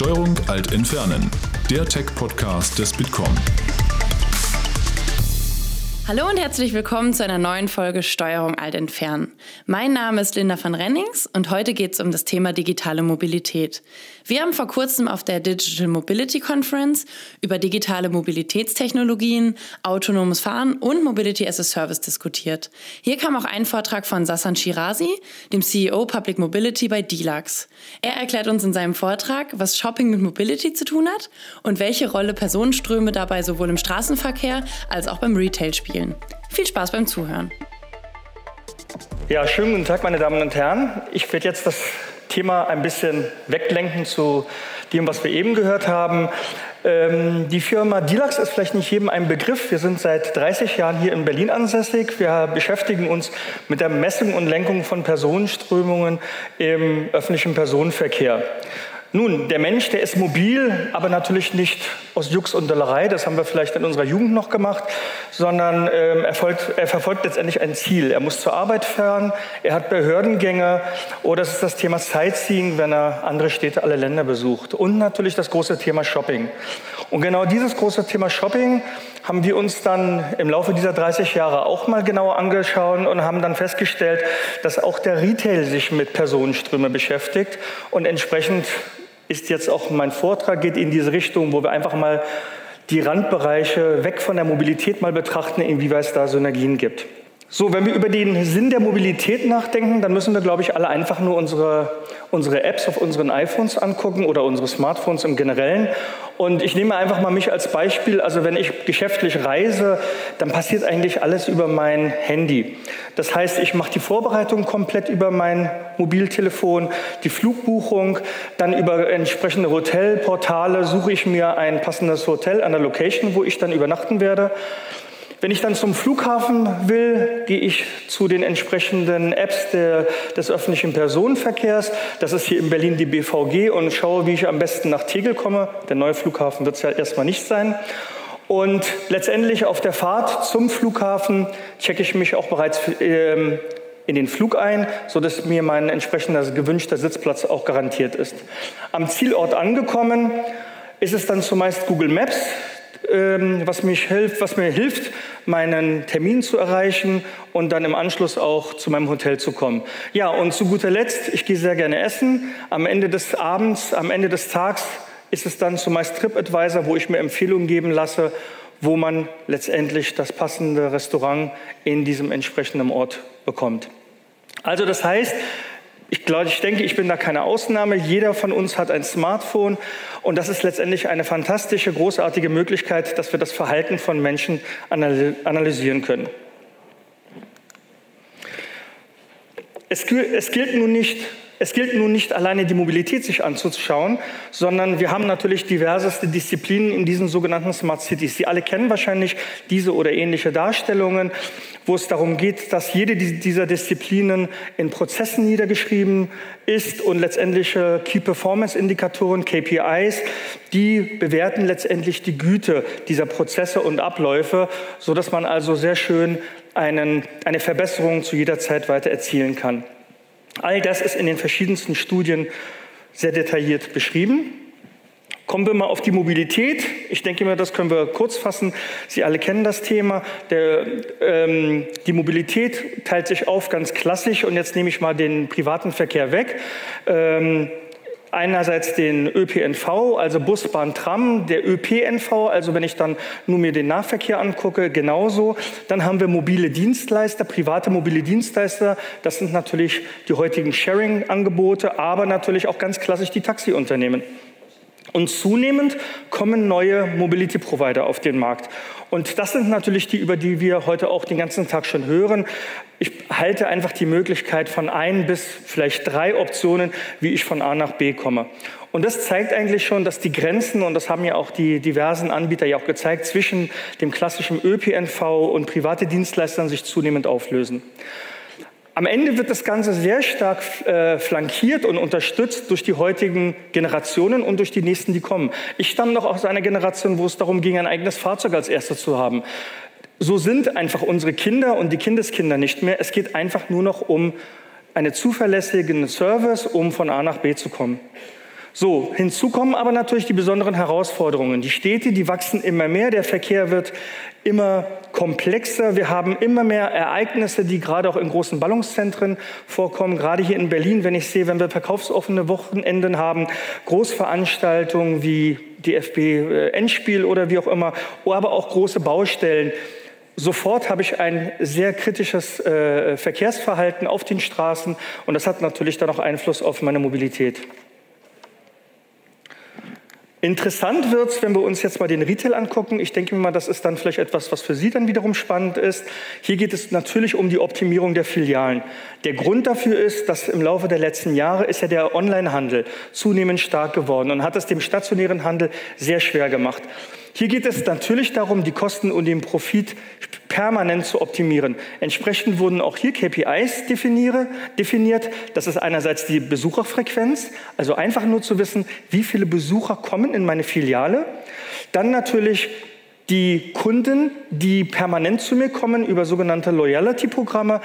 Steuerung Alt Entfernen, der Tech-Podcast des Bitkom. Hallo und herzlich willkommen zu einer neuen Folge Steuerung alt entfernen. Mein Name ist Linda van Rennings und heute geht es um das Thema digitale Mobilität. Wir haben vor kurzem auf der Digital Mobility Conference über digitale Mobilitätstechnologien, autonomes Fahren und Mobility as a Service diskutiert. Hier kam auch ein Vortrag von Sasan Shirazi, dem CEO Public Mobility bei Deluxe. Er erklärt uns in seinem Vortrag, was Shopping mit Mobility zu tun hat und welche Rolle Personenströme dabei sowohl im Straßenverkehr als auch beim Retail spielen spielen. Viel Spaß beim Zuhören. Ja, schönen guten Tag, meine Damen und Herren. Ich werde jetzt das Thema ein bisschen weglenken zu dem, was wir eben gehört haben. Ähm, die Firma Dilax ist vielleicht nicht jedem ein Begriff. Wir sind seit 30 Jahren hier in Berlin ansässig. Wir beschäftigen uns mit der Messung und Lenkung von Personenströmungen im öffentlichen Personenverkehr. Nun, der Mensch, der ist mobil, aber natürlich nicht aus Jux und Dollerei, das haben wir vielleicht in unserer Jugend noch gemacht, sondern ähm, er, folgt, er, verfolgt letztendlich ein Ziel. Er muss zur Arbeit fahren, er hat Behördengänge oder es ist das Thema Sightseeing, wenn er andere Städte, alle Länder besucht. Und natürlich das große Thema Shopping. Und genau dieses große Thema Shopping haben wir uns dann im Laufe dieser 30 Jahre auch mal genauer angeschaut und haben dann festgestellt, dass auch der Retail sich mit Personenströmen beschäftigt und entsprechend ist jetzt auch mein Vortrag geht in diese Richtung, wo wir einfach mal die Randbereiche weg von der Mobilität mal betrachten, inwieweit es da Synergien gibt. So, wenn wir über den Sinn der Mobilität nachdenken, dann müssen wir, glaube ich, alle einfach nur unsere, unsere Apps auf unseren iPhones angucken oder unsere Smartphones im Generellen. Und ich nehme einfach mal mich als Beispiel. Also wenn ich geschäftlich reise, dann passiert eigentlich alles über mein Handy. Das heißt, ich mache die Vorbereitung komplett über mein Mobiltelefon, die Flugbuchung, dann über entsprechende Hotelportale suche ich mir ein passendes Hotel an der Location, wo ich dann übernachten werde. Wenn ich dann zum Flughafen will, gehe ich zu den entsprechenden Apps der, des öffentlichen Personenverkehrs. Das ist hier in Berlin die BVG und schaue, wie ich am besten nach Tegel komme. Der neue Flughafen wird es ja erstmal nicht sein. Und letztendlich auf der Fahrt zum Flughafen checke ich mich auch bereits ähm, in den Flug ein, sodass mir mein entsprechender gewünschter Sitzplatz auch garantiert ist. Am Zielort angekommen ist es dann zumeist Google Maps, was, mich hilft, was mir hilft, meinen Termin zu erreichen und dann im Anschluss auch zu meinem Hotel zu kommen. Ja, und zu guter Letzt, ich gehe sehr gerne essen. Am Ende des Abends, am Ende des Tags ist es dann zumeist TripAdvisor, wo ich mir Empfehlungen geben lasse, wo man letztendlich das passende Restaurant in diesem entsprechenden Ort bekommt. Also das heißt, ich, glaube, ich denke, ich bin da keine Ausnahme. Jeder von uns hat ein Smartphone und das ist letztendlich eine fantastische, großartige Möglichkeit, dass wir das Verhalten von Menschen analysieren können. Es, gilt nun nicht, es gilt nun nicht alleine die Mobilität sich anzuschauen, sondern wir haben natürlich diverseste Disziplinen in diesen sogenannten Smart Cities. Sie alle kennen wahrscheinlich diese oder ähnliche Darstellungen, wo es darum geht, dass jede dieser Disziplinen in Prozessen niedergeschrieben ist und letztendliche Key Performance Indikatoren, KPIs, die bewerten letztendlich die Güte dieser Prozesse und Abläufe, so dass man also sehr schön einen, eine Verbesserung zu jeder Zeit weiter erzielen kann. All das ist in den verschiedensten Studien sehr detailliert beschrieben. Kommen wir mal auf die Mobilität. Ich denke mir, das können wir kurz fassen. Sie alle kennen das Thema. Der, ähm, die Mobilität teilt sich auf ganz klassisch und jetzt nehme ich mal den privaten Verkehr weg. Ähm, einerseits den ÖPNV, also Bus, Bahn, Tram, der ÖPNV, also wenn ich dann nur mir den Nahverkehr angucke, genauso. Dann haben wir mobile Dienstleister, private mobile Dienstleister. Das sind natürlich die heutigen Sharing-Angebote, aber natürlich auch ganz klassisch die Taxiunternehmen. Und zunehmend kommen neue Mobility Provider auf den Markt. Und das sind natürlich die, über die wir heute auch den ganzen Tag schon hören. Ich halte einfach die Möglichkeit von ein bis vielleicht drei Optionen, wie ich von A nach B komme. Und das zeigt eigentlich schon, dass die Grenzen, und das haben ja auch die diversen Anbieter ja auch gezeigt, zwischen dem klassischen ÖPNV und private Dienstleistern sich zunehmend auflösen. Am Ende wird das Ganze sehr stark äh, flankiert und unterstützt durch die heutigen Generationen und durch die nächsten, die kommen. Ich stamme noch aus einer Generation, wo es darum ging, ein eigenes Fahrzeug als erstes zu haben. So sind einfach unsere Kinder und die Kindeskinder nicht mehr. Es geht einfach nur noch um einen zuverlässigen Service, um von A nach B zu kommen. So, hinzu kommen aber natürlich die besonderen Herausforderungen. Die Städte, die wachsen immer mehr, der Verkehr wird immer komplexer. Wir haben immer mehr Ereignisse, die gerade auch in großen Ballungszentren vorkommen. Gerade hier in Berlin, wenn ich sehe, wenn wir verkaufsoffene Wochenenden haben, Großveranstaltungen wie DFB-Endspiel oder wie auch immer, aber auch große Baustellen. Sofort habe ich ein sehr kritisches äh, Verkehrsverhalten auf den Straßen und das hat natürlich dann auch Einfluss auf meine Mobilität. Interessant wird es, wenn wir uns jetzt mal den Retail angucken. Ich denke mir mal, das ist dann vielleicht etwas, was für Sie dann wiederum spannend ist. Hier geht es natürlich um die Optimierung der Filialen. Der Grund dafür ist, dass im Laufe der letzten Jahre ist ja der Onlinehandel zunehmend stark geworden und hat es dem stationären Handel sehr schwer gemacht. Hier geht es natürlich darum, die Kosten und den Profit permanent zu optimieren. Entsprechend wurden auch hier KPIs definiert. Das ist einerseits die Besucherfrequenz, also einfach nur zu wissen, wie viele Besucher kommen in meine Filiale. Dann natürlich die Kunden, die permanent zu mir kommen über sogenannte Loyalty-Programme.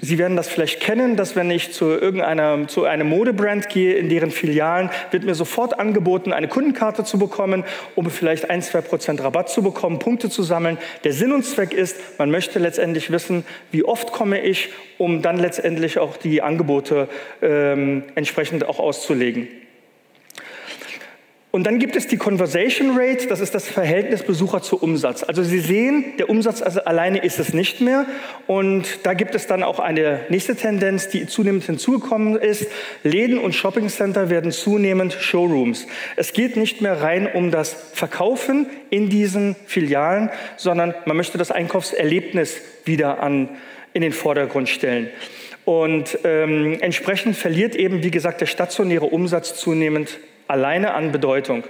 Sie werden das vielleicht kennen, dass wenn ich zu irgendeiner, zu einem Modebrand gehe, in deren Filialen, wird mir sofort angeboten, eine Kundenkarte zu bekommen, um vielleicht ein, zwei Prozent Rabatt zu bekommen, Punkte zu sammeln. Der Sinn und Zweck ist, man möchte letztendlich wissen, wie oft komme ich, um dann letztendlich auch die Angebote ähm, entsprechend auch auszulegen. Und dann gibt es die Conversation Rate, das ist das Verhältnis Besucher zu Umsatz. Also Sie sehen, der Umsatz also alleine ist es nicht mehr. Und da gibt es dann auch eine nächste Tendenz, die zunehmend hinzugekommen ist. Läden und Shoppingcenter werden zunehmend Showrooms. Es geht nicht mehr rein um das Verkaufen in diesen Filialen, sondern man möchte das Einkaufserlebnis wieder an, in den Vordergrund stellen. Und ähm, entsprechend verliert eben, wie gesagt, der stationäre Umsatz zunehmend alleine an Bedeutung.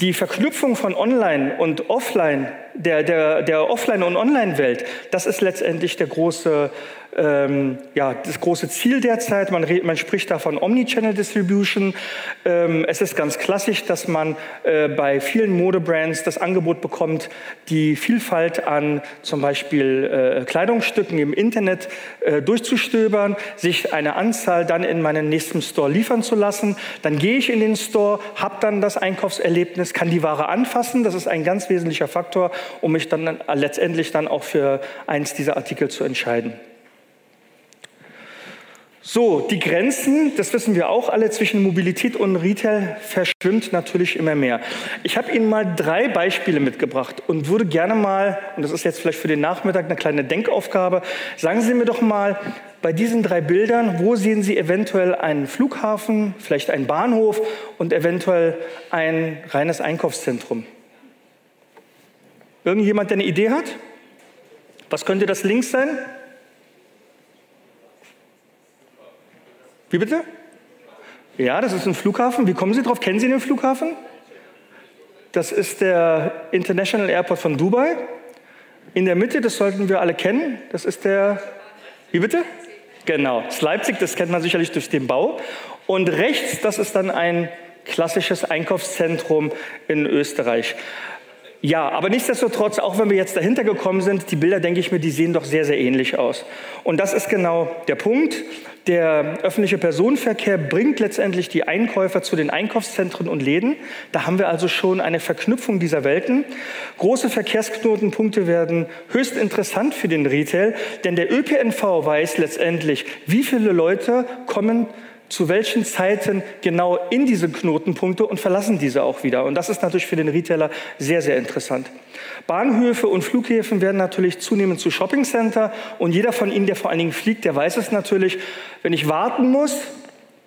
Die Verknüpfung von Online und Offline, der, der, der Offline- und Online-Welt, das ist letztendlich der große ähm, ja, das große Ziel derzeit. Man, man spricht da von Omnichannel Distribution. Ähm, es ist ganz klassisch, dass man äh, bei vielen Modebrands das Angebot bekommt, die Vielfalt an zum Beispiel äh, Kleidungsstücken im Internet äh, durchzustöbern, sich eine Anzahl dann in meinen nächsten Store liefern zu lassen. Dann gehe ich in den Store, habe dann das Einkaufserlebnis, kann die Ware anfassen. Das ist ein ganz wesentlicher Faktor, um mich dann äh, letztendlich dann auch für eins dieser Artikel zu entscheiden. So, die Grenzen, das wissen wir auch alle, zwischen Mobilität und Retail verschwimmt natürlich immer mehr. Ich habe Ihnen mal drei Beispiele mitgebracht und würde gerne mal, und das ist jetzt vielleicht für den Nachmittag eine kleine Denkaufgabe, sagen Sie mir doch mal, bei diesen drei Bildern, wo sehen Sie eventuell einen Flughafen, vielleicht einen Bahnhof und eventuell ein reines Einkaufszentrum? Irgendjemand, der eine Idee hat? Was könnte das links sein? Wie bitte? Ja, das ist ein Flughafen. Wie kommen Sie drauf? Kennen Sie den Flughafen? Das ist der International Airport von Dubai. In der Mitte, das sollten wir alle kennen, das ist der. Wie bitte? Genau, das Leipzig, das kennt man sicherlich durch den Bau. Und rechts, das ist dann ein klassisches Einkaufszentrum in Österreich. Ja, aber nichtsdestotrotz, auch wenn wir jetzt dahinter gekommen sind, die Bilder, denke ich mir, die sehen doch sehr, sehr ähnlich aus. Und das ist genau der Punkt. Der öffentliche Personenverkehr bringt letztendlich die Einkäufer zu den Einkaufszentren und Läden. Da haben wir also schon eine Verknüpfung dieser Welten. Große Verkehrsknotenpunkte werden höchst interessant für den Retail, denn der ÖPNV weiß letztendlich, wie viele Leute kommen zu welchen Zeiten genau in diese Knotenpunkte und verlassen diese auch wieder. Und das ist natürlich für den Retailer sehr, sehr interessant. Bahnhöfe und Flughäfen werden natürlich zunehmend zu Shoppingcenter und jeder von Ihnen, der vor allen Dingen fliegt, der weiß es natürlich, wenn ich warten muss,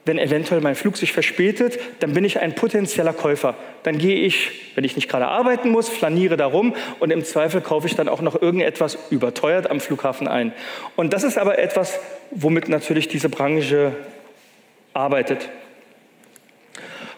wenn eventuell mein Flug sich verspätet, dann bin ich ein potenzieller Käufer. Dann gehe ich, wenn ich nicht gerade arbeiten muss, flaniere darum und im Zweifel kaufe ich dann auch noch irgendetwas überteuert am Flughafen ein. Und das ist aber etwas, womit natürlich diese Branche arbeitet.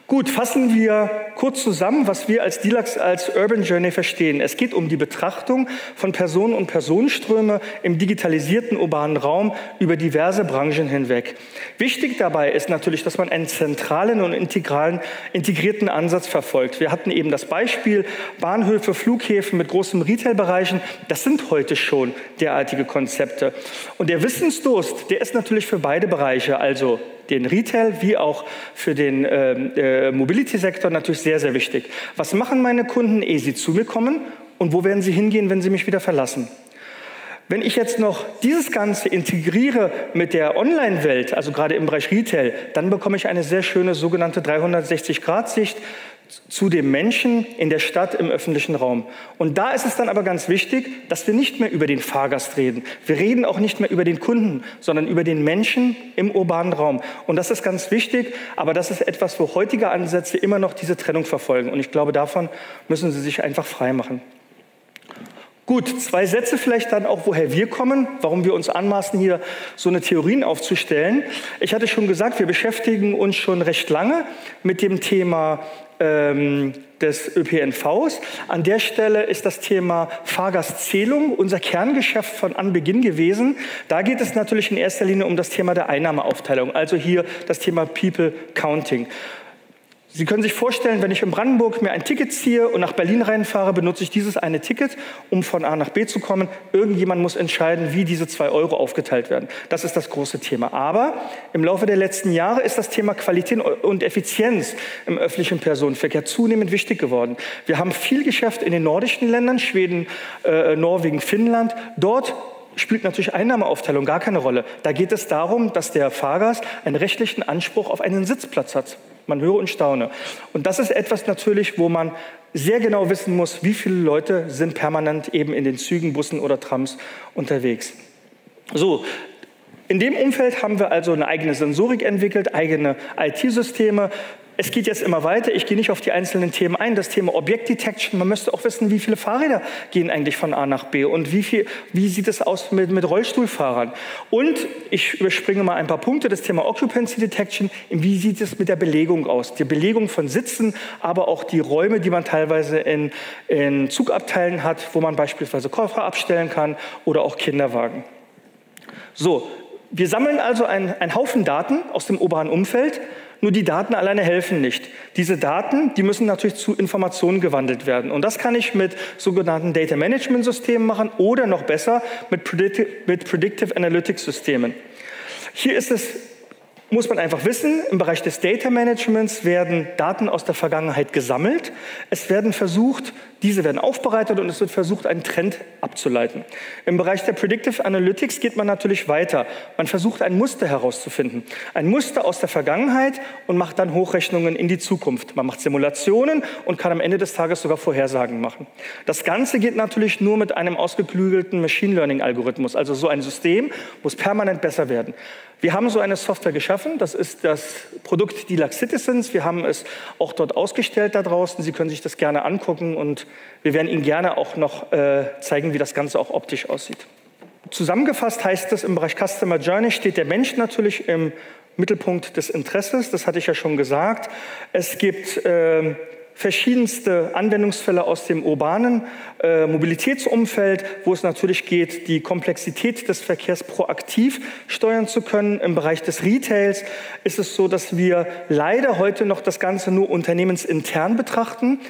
Gut, fassen wir kurz zusammen, was wir als DILAX als Urban Journey verstehen. Es geht um die Betrachtung von Personen- und Personenströme im digitalisierten urbanen Raum über diverse Branchen hinweg. Wichtig dabei ist natürlich, dass man einen zentralen und integralen, integrierten Ansatz verfolgt. Wir hatten eben das Beispiel Bahnhöfe, Flughäfen mit großen Retailbereichen. Das sind heute schon derartige Konzepte. Und der Wissensdurst, der ist natürlich für beide Bereiche, also den Retail wie auch für den ähm, äh, Mobility-Sektor natürlich sehr, sehr wichtig. Was machen meine Kunden, ehe sie zu mir kommen und wo werden sie hingehen, wenn sie mich wieder verlassen? Wenn ich jetzt noch dieses Ganze integriere mit der Online-Welt, also gerade im Bereich Retail, dann bekomme ich eine sehr schöne sogenannte 360-Grad-Sicht zu dem Menschen in der Stadt im öffentlichen Raum. Und da ist es dann aber ganz wichtig, dass wir nicht mehr über den Fahrgast reden. Wir reden auch nicht mehr über den Kunden, sondern über den Menschen im urbanen Raum. Und das ist ganz wichtig, aber das ist etwas, wo heutige Ansätze immer noch diese Trennung verfolgen. Und ich glaube, davon müssen Sie sich einfach frei machen. Gut, zwei Sätze vielleicht dann auch, woher wir kommen, warum wir uns anmaßen, hier so eine Theorien aufzustellen. Ich hatte schon gesagt, wir beschäftigen uns schon recht lange mit dem Thema ähm, des ÖPNVs. An der Stelle ist das Thema Fahrgastzählung unser Kerngeschäft von Anbeginn gewesen. Da geht es natürlich in erster Linie um das Thema der Einnahmeaufteilung, also hier das Thema People Counting. Sie können sich vorstellen, wenn ich in Brandenburg mir ein Ticket ziehe und nach Berlin reinfahre, benutze ich dieses eine Ticket, um von A nach B zu kommen. Irgendjemand muss entscheiden, wie diese zwei Euro aufgeteilt werden. Das ist das große Thema. Aber im Laufe der letzten Jahre ist das Thema Qualität und Effizienz im öffentlichen Personenverkehr zunehmend wichtig geworden. Wir haben viel Geschäft in den nordischen Ländern, Schweden, äh, Norwegen, Finnland. Dort spielt natürlich Einnahmeaufteilung gar keine Rolle. Da geht es darum, dass der Fahrgast einen rechtlichen Anspruch auf einen Sitzplatz hat. Man höre und staune. Und das ist etwas natürlich, wo man sehr genau wissen muss, wie viele Leute sind permanent eben in den Zügen, Bussen oder Trams unterwegs. So, in dem Umfeld haben wir also eine eigene Sensorik entwickelt, eigene IT-Systeme, es geht jetzt immer weiter. Ich gehe nicht auf die einzelnen Themen ein. Das Thema Objektdetection. Man müsste auch wissen, wie viele Fahrräder gehen eigentlich von A nach B und wie, viel, wie sieht es aus mit, mit Rollstuhlfahrern. Und ich überspringe mal ein paar Punkte. Das Thema Occupancy Detection. Wie sieht es mit der Belegung aus? Die Belegung von Sitzen, aber auch die Räume, die man teilweise in, in Zugabteilen hat, wo man beispielsweise Koffer abstellen kann oder auch Kinderwagen. So, wir sammeln also einen Haufen Daten aus dem urbanen Umfeld nur die Daten alleine helfen nicht. Diese Daten, die müssen natürlich zu Informationen gewandelt werden. Und das kann ich mit sogenannten Data Management Systemen machen oder noch besser mit Predictive, mit Predictive Analytics Systemen. Hier ist es muss man einfach wissen, im Bereich des Data Managements werden Daten aus der Vergangenheit gesammelt. Es werden versucht, diese werden aufbereitet und es wird versucht, einen Trend abzuleiten. Im Bereich der Predictive Analytics geht man natürlich weiter. Man versucht, ein Muster herauszufinden. Ein Muster aus der Vergangenheit und macht dann Hochrechnungen in die Zukunft. Man macht Simulationen und kann am Ende des Tages sogar Vorhersagen machen. Das Ganze geht natürlich nur mit einem ausgeklügelten Machine Learning Algorithmus, also so ein System muss permanent besser werden. Wir haben so eine Software geschaffen. Das ist das Produkt Deluxe Citizens. Wir haben es auch dort ausgestellt da draußen. Sie können sich das gerne angucken und wir werden Ihnen gerne auch noch äh, zeigen, wie das Ganze auch optisch aussieht. Zusammengefasst heißt es, im Bereich Customer Journey steht der Mensch natürlich im Mittelpunkt des Interesses. Das hatte ich ja schon gesagt. Es gibt äh, verschiedenste Anwendungsfälle aus dem urbanen äh, Mobilitätsumfeld, wo es natürlich geht, die Komplexität des Verkehrs proaktiv steuern zu können. Im Bereich des Retails ist es so, dass wir leider heute noch das Ganze nur unternehmensintern betrachten.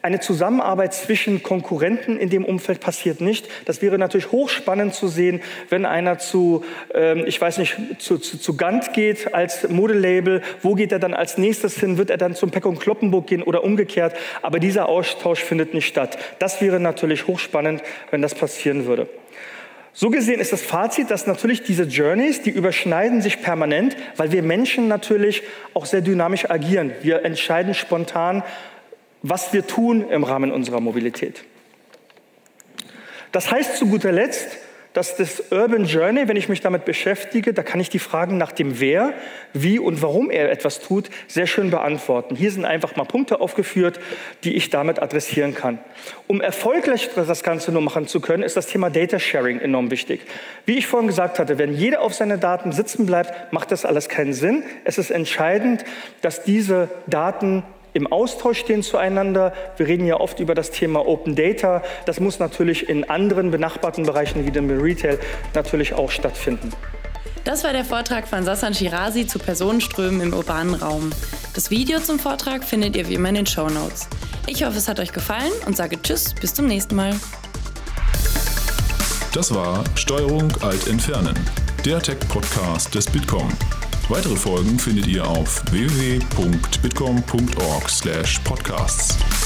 Eine Zusammenarbeit zwischen Konkurrenten in dem Umfeld passiert nicht. Das wäre natürlich hochspannend zu sehen, wenn einer zu, ähm, ich weiß nicht, zu, zu, zu Gant geht als Modelabel. Wo geht er dann als nächstes hin? Wird er dann zum Peck und Kloppenburg gehen oder umgekehrt? Aber dieser Austausch findet nicht statt. Das wäre natürlich hochspannend, wenn das passieren würde. So gesehen ist das Fazit, dass natürlich diese Journeys, die überschneiden sich permanent, weil wir Menschen natürlich auch sehr dynamisch agieren. Wir entscheiden spontan, was wir tun im Rahmen unserer Mobilität. Das heißt zu guter Letzt, dass das Urban Journey, wenn ich mich damit beschäftige, da kann ich die Fragen nach dem Wer, wie und warum er etwas tut, sehr schön beantworten. Hier sind einfach mal Punkte aufgeführt, die ich damit adressieren kann. Um erfolgreich das Ganze nur machen zu können, ist das Thema Data Sharing enorm wichtig. Wie ich vorhin gesagt hatte, wenn jeder auf seine Daten sitzen bleibt, macht das alles keinen Sinn. Es ist entscheidend, dass diese Daten im Austausch stehen zueinander. Wir reden ja oft über das Thema Open Data. Das muss natürlich in anderen benachbarten Bereichen wie dem Retail natürlich auch stattfinden. Das war der Vortrag von Sassan Shirazi zu Personenströmen im urbanen Raum. Das Video zum Vortrag findet ihr wie immer in den Show Notes. Ich hoffe, es hat euch gefallen und sage Tschüss, bis zum nächsten Mal. Das war Steuerung Alt Entfernen, der Tech-Podcast des Bitkom. Weitere Folgen findet ihr auf www.bitkom.org/podcasts.